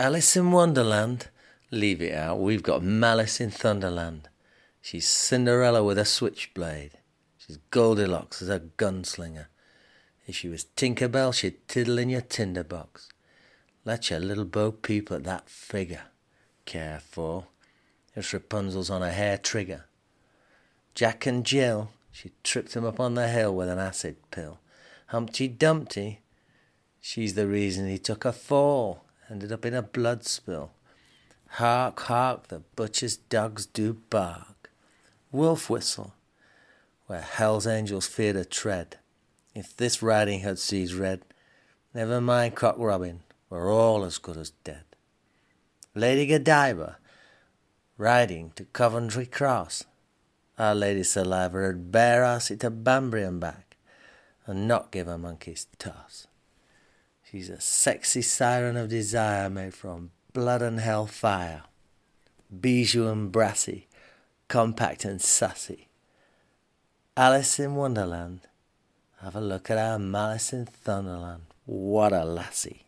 Alice in Wonderland? Leave it out, we've got Malice in Thunderland. She's Cinderella with a switchblade. She's Goldilocks as a gunslinger. If she was Tinker Bell, she'd tiddle in your tinderbox. Let your little Bo Peep at that figure. Careful, it's Rapunzel's on a hair trigger. Jack and Jill, she tripped him up on the hill with an acid pill. Humpty Dumpty, she's the reason he took a fall, ended up in a blood spill. Hark, hark, the butcher's dogs do bark. Wolf whistle, where hell's angels fear to tread. If this Riding Hood sees red, never mind Cock Robin, we're all as good as dead. Lady Godiva, riding to Coventry Cross, our Lady Saliva would bear us to Banbury and back, and not give a monkey's toss. She's a sexy siren of desire made from blood and hell fire, bijou and brassy, compact and sassy. Alice in Wonderland, have a look at our Malice in Thunderland. What a lassie!